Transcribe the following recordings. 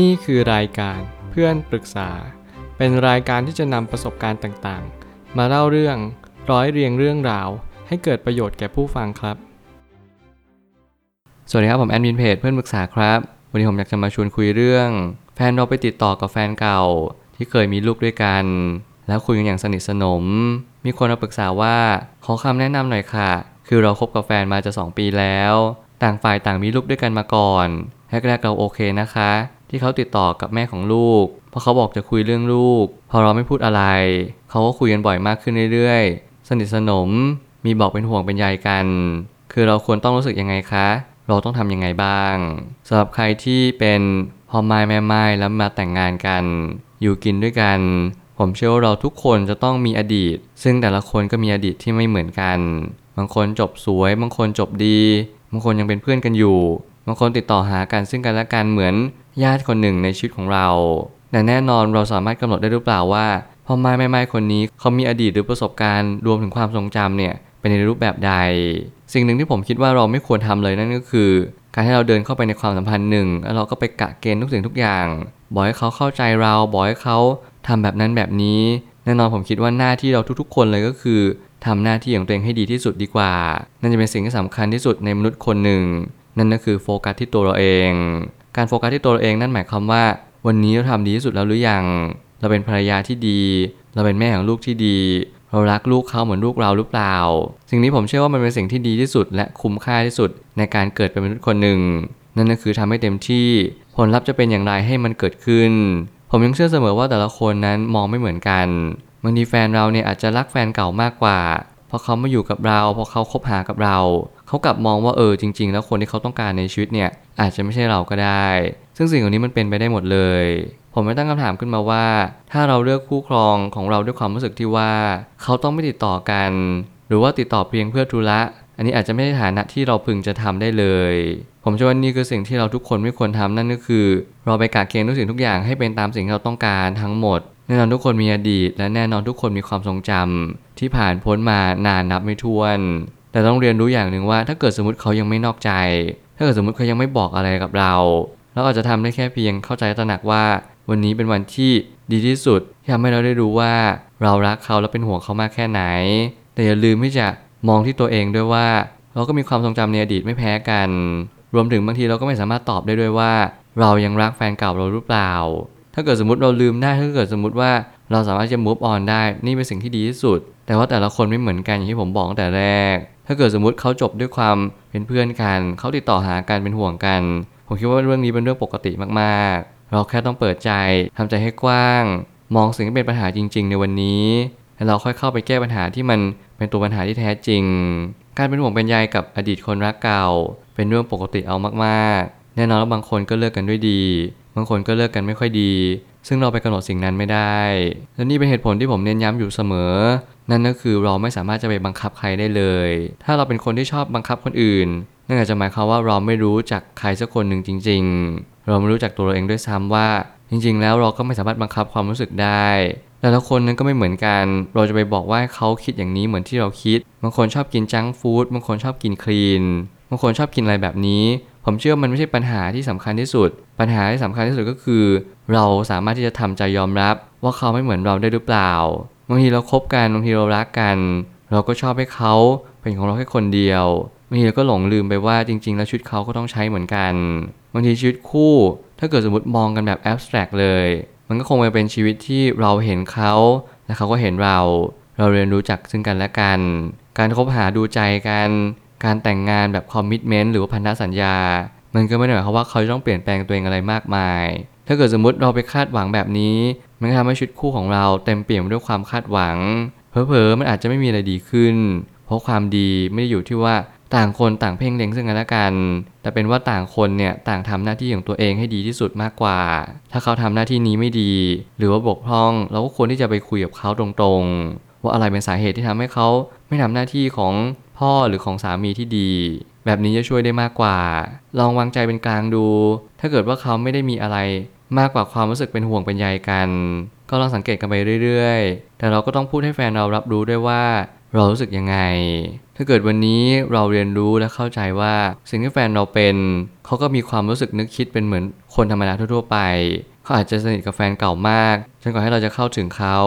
นี่คือรายการเพื่อนปรึกษา เป็นรายการที่จะนำประสบการณ์ต่างๆ มาเล่าเรื่องร้อยเรียงเรื่องราว ให้เกิดประโยชน์แก่ผู้ฟังครับ สวัสดีครับผมแอดมินเพจเพื่อนปรึกษาครับ วันนี้ผมอยากจะมาชวนคุยเรื่อง แฟนเราไปติดต่อกับแฟนเก่า ที่เคยมีลูกด้วยกัน แล้วคุยกันอย่างสนิทสนม มีคนมาปรึกษาว่าขอคำแนะนำหน่อยค่ะ คือเราคบกับแฟนมาจะ 2 ปีแล้ว ต่างฝ่ายต่างมีลูกด้วยกันมาก่อนแรกๆเราโอเคนะคะ ที่เขาติดต่อกับแม่ของลูก เพราะเขาบอกจะคุยเรื่องลูก พอเราไม่พูดอะไร เขาก็คุยกันบ่อยมากขึ้นเรื่อยๆ สนิทสนม มีบอกเป็นห่วงเป็นใยกัน คือเราควรต้องรู้สึกยังไงคะ เราต้องทำยังไงบ้างสำหรับใครที่เป็นพ่อไม้แม่ไม้แล้วมาแต่งงานกัน อยู่กินด้วยกัน ผมเชื่อว่าเราทุกคนจะต้องมีอดีต ซึ่งแต่ละคนก็มีอดีตที่ไม่เหมือนกัน บางคนจบสวย บางคนจบดี บางคนยังเป็นเพื่อนกันอยู่ บางคนติดต่อหากันซึ่งกันและกันเหมือน ญาติคนหนึ่งในชีวิตของเราแต่แน่นอนเราสามารถกำหนดได้หรือเปล่าว่าพ่อไม้แม่ไม้คนนี้เขามีอดีตหรือประสบการณ์รวมถึงความทรงจำเนี่ยเป็นในรูปแบบใด สิ่งหนึ่งที่ผมคิดว่าเราไม่ควรทำเลยนั่นก็คือ การที่เราเดินเข้าไปในความสัมพันธ์หนึ่งแล้วเราก็ไปกะเกณฑ์ทุกสิ่งทุกอย่างบอกให้เขาเข้าใจเราบอกให้เขาทำแบบนั้นแบบนี้ แน่นอนผมคิดว่าหน้าที่เราทุกๆ คนเลยก็คือทำหน้าที่ของตัวเองให้ดีที่สุดดีกว่า นั่นจะเป็นสิ่งที่สำคัญที่สุดในมนุษย์คนหนึ่ง นั่นก็คือโฟกัสที่ตัวเราเอง การโฟกัสที่ตัวเราเองนั่นหมายความว่า วันนี้เราทำดีที่สุดแล้วหรือยัง เราเป็นภรรยาที่ดี เราเป็นแม่ของลูกที่ดี เรารักลูกเขาเหมือนลูกเราหรือเปล่า สิ่งนี้ผมเชื่อว่ามันเป็นสิ่งที่ดีที่สุด และคุ้มค่าที่สุดในการเกิดเป็นมนุษย์คนหนึ่ง นั่นก็คือทำให้เต็มที่ ผลลัพธ์จะเป็นอย่างไรให้มันเกิดขึ้น ผมยังเชื่อเสมอว่าแต่ละคนนั้นมองไม่เหมือนกันบางทีแฟนเราเนี่ยอาจจะรักแฟนเก่ามากกว่า พราะเขามาอยู่กับเราเพราะเขาคบหากับเรา เขากลับมองว่าเออจริง ๆ แล้วคนที่เขาต้องการในชีวิตเนี่ยอาจจะไม่ใช่เราก็ได้ ซึ่งสิ่งเหล่านี้มันเป็นไปได้หมดเลย ผมไม่ตั้งคำถามขึ้นมาว่า ถ้าเราเลือกคู่ครองของเราด้วยความรู้สึกที่ว่า เขาต้องไม่ติดต่อกัน หรือว่าติดต่อเพียงเพื่อธุระอันนี้อาจจะไม่ใช่ฐานะที่เราพึงจะทำได้เลย ผมเชื่อว่านี่คือสิ่งที่เราทุกคนไม่ควรทำนั่นก็คือ เราไปกะเกณฑ์ทุกสิ่งทุกอย่างให้เป็นตามสิ่งที่เราต้องการทั้งหมด แน่นอนทุกคนมีอดีต และแน่นอนทุกคนมีความทรงจำที่ผ่านพ้นมานานนับไม่ถ้วน แต่ต้องเรียนรู้อย่างหนึ่งว่า ถ้าเกิดสมมติเขายังไม่นอกใจ ถ้าเกิดสมมติเขายังไม่บอกอะไรกับเรา เราอาจจะทำได้แค่เพียงเข้าใจตระหนักว่า วันนี้เป็นวันที่ดีที่สุดที่ทำให้เราได้รู้ว่าเรารักเขาและเป็นห่วงเขามากแค่ไหน แต่อย่าลืมที่จะมองที่ตัวเองด้วยว่า เราก็มีความทรงจำในอดีตไม่แพ้กัน รวมถึงบางทีเราก็ไม่สามารถตอบได้ด้วยว่า เรายังรักแฟนเก่าเราหรือเปล่า ถ้าเกิดสมมติเราลืมได้ถ้าเกิดสมมติว่าเราสามารถจะ move on ได้นี่เป็นสิ่งที่ดีที่สุด แต่ว่าแต่ละคนไม่เหมือนกันอย่างที่ผมบอกตั้งแต่แรก ถ้าเกิดสมมติเขาจบด้วยความเป็นเพื่อนกัน เขาติดต่อหากันเป็นห่วงกัน ผมคิดว่าเรื่องนี้เป็นเรื่องปกติมากๆ เราแค่ต้องเปิดใจทำใจให้กว้าง มองสิ่งที่เป็นปัญหาจริง ๆ ในวันนี้แล้วเราค่อยเข้าไปแก้ปัญหาที่มันเป็นตัวปัญหาที่แท้จริง การเป็นห่วงเป็นใยกับอดีตคนรักเก่า เป็นเรื่องปกติเอามากๆ แน่นอนว่าบางคนก็เลิกกันด้วยดี บางคนก็เลิกกันไม่ค่อยดี ซึ่งเราไปกำหนดสิ่งนั้นไม่ได้ และนี่เป็นเหตุผลที่ผมเน้นย้ำอยู่เสมอ นั่นก็คือเราไม่สามารถจะไปบังคับใครได้เลย ถ้าเราเป็นคนที่ชอบบังคับคนอื่น นั่นอาจจะหมายความว่าเราไม่รู้จักใครสักคนหนึ่งจริง ๆ เราไม่รู้จักตัวเราเองด้วยซ้ำว่า จริง ๆ แล้วเราก็ไม่สามารถบังคับความรู้สึกได้แต่ละคนนั้นก็ไม่เหมือนกัน เราจะไปบอกว่าเขาคิดอย่างนี้เหมือนที่เราคิด บางคนชอบกินจังฟู้ด บางคนชอบกินคลีน บางคนชอบกินอะไรแบบนี้ ผมเชื่อมันไม่ใช่ปัญหาที่สำคัญที่สุด ปัญหาที่สำคัญที่สุดก็คือ เราสามารถที่จะทำใจยอมรับว่าเขาไม่เหมือนเราได้หรือเปล่า บางทีเราคบกันบางทีเรารักกัน เราก็ชอบให้เขาเป็นของเราแค่คนเดียวบางทีเราก็หลงลืมไปว่าจริง ๆ แล้วชีวิตเขาก็ต้องใช้เหมือนกันบางทีชีวิตคู่ ถ้าเกิดสมมติมองกันแบบ abstract เลย มันก็คงจะเป็นชีวิตที่เราเห็นเขาและเขาก็เห็นเรา เราเรียนรู้จักซึ่งกันและกัน การคบหาดูใจกัน การแต่งงานแบบ commitment หรือว่าพันธสัญญา มันก็ไม่ได้หมายความว่าเขาจะต้องเปลี่ยนแปลงตัวเองอะไรมากมาย ถ้าเกิดสมมติเราไปคาดหวังแบบนี้ มันทำให้ชีวิตคู่ของเราเต็มเปี่ยมด้วยความคาดหวังเผลอๆมันอาจจะไม่มีอะไรดีขึ้น เพราะความดีไม่ได้อยู่ที่ว่าต่างคนต่างเพ่งเล็งซึ่งกันและกัน แต่เป็นว่าต่างคนเนี่ยต่างทำหน้าที่ของตัวเองให้ดีที่สุดมากกว่า ถ้าเขาทำหน้าที่นี้ไม่ดี หรือว่าบกพร่อง เราก็ควรที่จะไปคุยกับเขาตรงๆ ว่าอะไรเป็นสาเหตุที่ทำให้เขาไม่ทำหน้าที่ของ พ่อหรือของสามีที่ดี แบบนี้จะช่วยได้มากกว่า ลองวางใจเป็นกลางดู ถ้าเกิดว่าเขาไม่ได้มีอะไร มากกว่าความรู้สึกเป็นห่วงเป็นใยกัน ก็ลองสังเกตกันไปเรื่อยๆ แต่เราก็ต้องพูดให้แฟนเรารับรู้ด้วยว่าเรารู้สึกยังไง ถ้าเกิดวันนี้เราเรียนรู้และเข้าใจว่าสิ่งที่แฟนเราเป็น เขาก็มีความรู้สึกนึกคิดเป็นเหมือนคนธรรมดาทั่วๆไป เขาอาจจะสนิทกับแฟนเก่ามากจนกว่าให้เราจะเข้าถึงเขา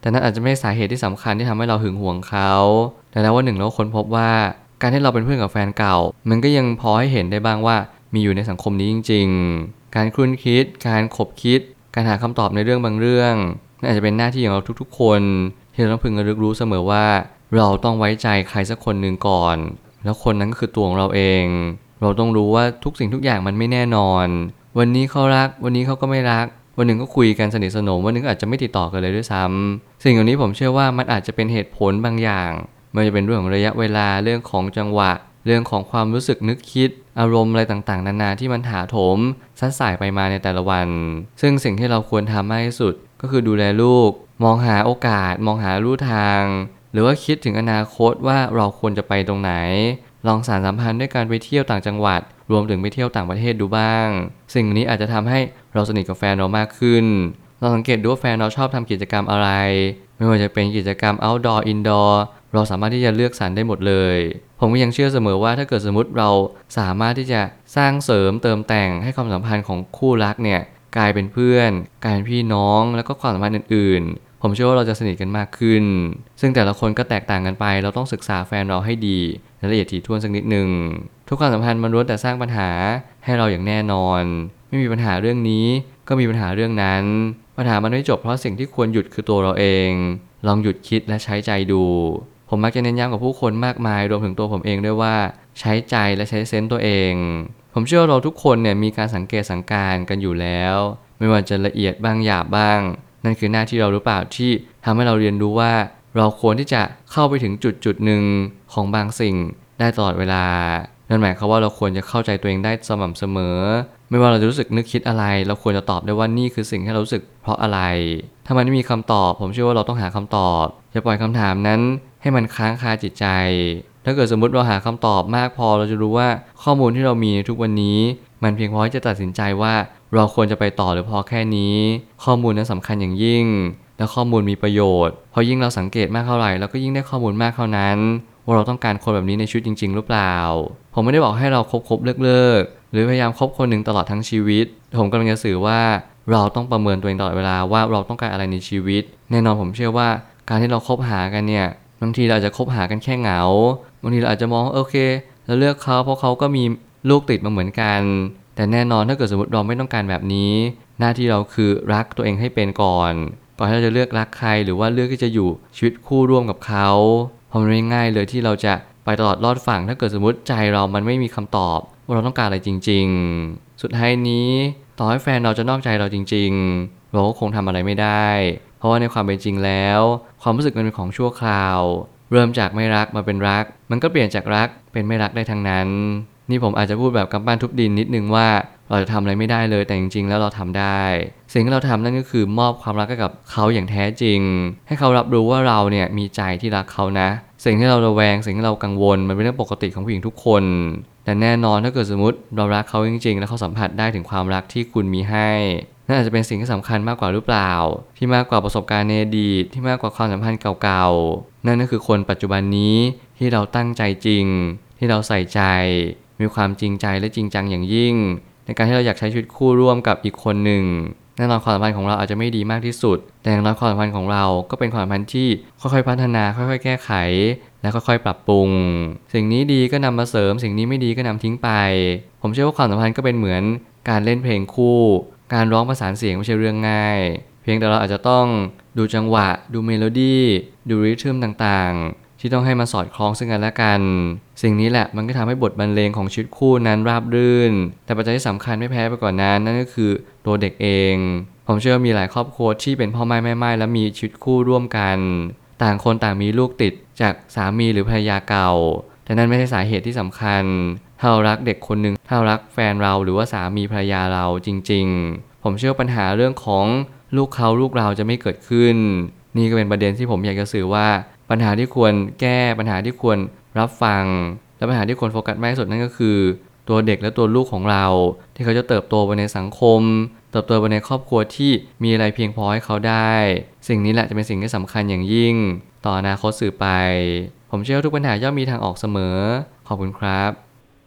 แต่นั่นอาจจะไม่ใช่สาเหตุที่สำคัญที่ทำให้เราหึงหวงเขา แต่แล้ววันหนึ่งเราค้นพบว่า การที่เราเป็นเพื่อนกับแฟนเก่า มันก็ยังพอให้เห็นได้บ้างว่า มีอยู่ในสังคมนี้จริง ๆ การคุ้นคิด การขบคิด การหาคำตอบในเรื่องบางเรื่องนั่นอาจจะเป็นหน้าที่ของเราทุกๆ คนที่เราต้องพึงระลึกรู้เสมอว่า เราต้องไว้ใจใครสักคนหนึ่งก่อน แล้วคนนั้นก็คือตัวของเราเอง เราต้องรู้ว่าทุกสิ่งทุกอย่างมันไม่แน่นอน วันนี้เขารัก วันนี้เขาก็ไม่รัก วันหนึ่งก็คุยกันสนิทสนม วันหนึงก็อาจจะไม่ติดต่อกันเลยด้วยซ้ำสิ่งเหล่านี้ผมเชื่อว่ามันอาจจะเป็นเหตุผลบางอย่างมันจะเป็นเรื่องของระยะเวลา เรื่องของจังหวะ เรื่องของความรู้สึกนึกคิด อารมณ์อะไรต่างๆ นานาที่มันถาโถมซัดสายไปมาในแต่ละวัน ซึ่งสิ่งที่เราควรทำมากที่สุด ก็คือดูแลลูก มองหาโอกาส มองหาลู่ทาง หรือว่าคิดถึงอนาคตว่าเราควรจะไปตรงไหน ลองสารสัมพันธ์ด้วยการไปเที่ยวต่างจังหวัด รวมถึงไปเที่ยวต่างประเทศดูบ้าง สิ่งนี้อาจจะทำให้เราสนิทกับแฟนเรามากขึ้น เราสังเกตดูว่าแฟนเราชอบทำกิจกรรมอะไร ไม่ว่าจะเป็นกิจกรรม outdoor indoor เราสามารถที่จะเลือกสรรได้หมดเลย ผมก็ยังเชื่อเสมอว่าถ้าเกิดสมมติเราสามารถที่จะสร้างเสริมเติมแต่งให้ความสัมพันธ์ของคู่รักเนี่ยกลายเป็นเพื่อน กลายเป็นพี่น้องแล้วก็ความสัมพันธ์อื่นๆ ผมเชื่อว่าเราจะสนิทกันมากขึ้น ซึ่งแต่ละคนก็แตกต่างกันไป เราต้องศึกษาแฟนเราให้ดีและละเอียดถี่ถ้วนสักนิดหนึ่ง ทุกความสัมพันธ์มันล้วนแต่สร้างปัญหาให้เราอย่างแน่นอน ไม่มีปัญหาเรื่องนี้ก็มีปัญหาเรื่องนั้น ปัญหามันไม่จบเพราะสิ่งที่ควรหยุดคือตัวเราเอง ลองหยุดคิดและใช้ใจดู ผมมักจะเน้นย้ำกับผู้คนมากมายรวมถึงตัวผมเองด้วยว่า ใช้ใจและใช้เซนต์ตัวเอง ผมเชื่อเราทุกคนเนี่ยมีการสังเกตสังการกันอยู่แล้ว ไม่ว่าจะละเอียดบ้างหยาบบ้าง นั่นคือหน้าที่เราหรือเปล่าที่ทำให้เราเรียนรู้ว่า เราควรที่จะเข้าไปถึงจุดจุดหนึ่งของบางสิ่งได้ตลอดเวลา นั่นหมายความว่าเราควรจะเข้าใจตัวเองได้สม่ำเสมอ ไม่ว่าเราจะรู้สึกนึกคิดอะไร เราควรจะตอบได้ว่านี่คือสิ่งที่เรารู้สึกเพราะอะไร ถ้ามันไม่มีคำตอบ ผมเชื่อว่าเราต้องหาคำตอบอย่าปล่อยคำถามนั้นให้มันค้างคาจิตใจ ถ้าเกิดสมมติเราหาคำตอบมากพอเราจะรู้ว่าข้อมูลที่เรามีในทุกวันนี้ มันเพียงพอที่จะตัดสินใจว่าเราควรจะไปต่อหรือพอแค่นี้ ข้อมูลนั้นสำคัญอย่างยิ่ง และข้อมูลมีประโยชน์ พอยิ่งเราสังเกตมากเท่าไหร่เราก็ยิ่งได้ข้อมูลมากเท่านั้น ว่าเราต้องการคนแบบนี้ในชีวิตจริง ๆ หรือเปล่า ผมไม่ได้บอกให้เราคบคบเลิกเลิกหรือพยายามคบคนหนึ่งตลอดทั้งชีวิต ผมกำลังจะสื่อว่าเราต้องประเมินตัวเองตลอดเวลาว่าเราต้องการอะไรในชีวิต แน่นอนผมเชื่อว่าการที่เราคบหากันเนี่ยบางทีเราอาจจะคบหากันแค่เหงา บางทีเราอาจจะมองโอเคเราเลือกเขาเพราะเขาก็มีลูกติดมาเหมือนกัน แต่แน่นอนถ้าเกิดสมมติเราไม่ต้องการแบบนี้ หน้าที่เราคือรักตัวเองให้เป็นก่อนก่อนที่เราจะเลือกรักใครหรือว่าเลือกที่จะอยู่ชีวิตคู่ร่วมกับเขาพราะมันง่ายเลยที่เราจะไปตลอดรอดฝั่งถ้าเกิดสมมติใจเรามันไม่มีคำตอบว่าเราต้องการอะไรจริง ๆ สุดท้ายนี้ต่อให้แฟนเราจะนอกใจเราจริง ๆ เราก็คงทำอะไรไม่ได้ เพราะว่าในความเป็นจริงแล้ว ความรู้สึกมันเป็นของชั่วคราว เริ่มจากไม่รักมาเป็นรัก มันก็เปลี่ยนจากรักเป็นไม่รักได้ทั้งนั้น นี่ผมอาจจะพูดแบบกำปั้นทุบดินนิดนึงว่าเราจะทำอะไรไม่ได้เลยแต่จริงๆ แล้วเราทำได้ สิ่งที่เราทำนั่นก็คือมอบความรักให้กับเขาอย่างแท้จริง ให้เขารับรู้ว่าเราเนี่ยมีใจที่รักเขานะ สิ่งที่เราระแวงสิ่งที่เรากังวลมันเป็นเรื่องปกติของผู้หญิงทุกคน แต่แน่นอนถ้าเกิดสมมติเรารักเขาจริง ๆ แล้วเขาสัมผัสได้ถึงความรักที่คุณมีให้ นั่นอาจจะเป็นสิ่งที่สำคัญมากกว่าหรือเปล่า ที่มากกว่าประสบการณ์ในอดีตที่มากกว่าความสัมพันธ์เก่าๆ นั่นก็คือคนปัจจุบันนี้ที่เราตั้งใจจริง ที่เราใส่ใจ มีความจริงใจและจริงจังอย่างยิ่ง ในการที่เราอยากใช้ชีวิตคู่ร่วมกับอีกคนหนึ่งแน่นอนความสัมพันธ์ของเราอาจจะไม่ดีมากที่สุด แต่อย่างน้อยความสัมพันธ์ของเราก็เป็นความสัมพันธ์ที่ค่อยๆพัฒนา ค่อยๆ แก้ไข และค่อยๆ ปรับปรุง สิ่งนี้ดีก็นำมาเสริม สิ่งนี้ไม่ดีก็นำทิ้งไป ผมเชื่อว่าความสัมพันธ์ก็เป็นเหมือนการเล่นเพลงคู่ การร้องประสานเสียงไม่ใช่เรื่องง่าย เพียงแต่เราอาจจะต้องดูจังหวะ ดูเมโลดี้ดู rhythm ต่างๆ ที่ต้องให้มันสอดคล้องซึ่งกันและกัน สิ่งนี้แหละมันก็ทำให้บทบรรเลงของชีวิตคู่นั้นราบรื่น แต่ปัจจัยที่สำคัญไม่แพ้ไปกว่านั้นนั่นก็คือตัวเด็กเอง ผมเชื่อว่ามีหลายครอบครัวที่เป็นพ่อหม้ายแม่หม้ายและมีชีวิตคู่ร่วมกัน ต่างคนต่างมีลูกติดจากสามีหรือภรรยาเก่า แต่นั่นไม่ใช่สาเหตุที่สำคัญ ถ้าเรารักเด็กคนหนึ่งถ้าเรารักแฟนเราหรือว่าสามีภรรยาเราจริง ๆ ผมเชื่อปัญหาเรื่องของลูกเขาลูกเราจะไม่เกิดขึ้น นี่ก็เป็นประเด็นที่ผมอยากจะสื่อว่าปัญหาที่ควรแก้ปัญหาที่ควรรับฟัง และปัญหาที่ควรโฟกัสมากที่สุดนั่นก็คือ ตัวเด็กและตัวลูกของเรา ที่เขาจะเติบโตไปในสังคม เติบโตไปในครอบครัวที่มีอะไรเพียงพอให้เขาได้ สิ่งนี้แหละจะเป็นสิ่งที่สำคัญอย่างยิ่ง ต่ออนาคตสื่อไป ผมเชื่อว่าทุกปัญหาย่อมมีทางออกเสมอ ขอบคุณครับ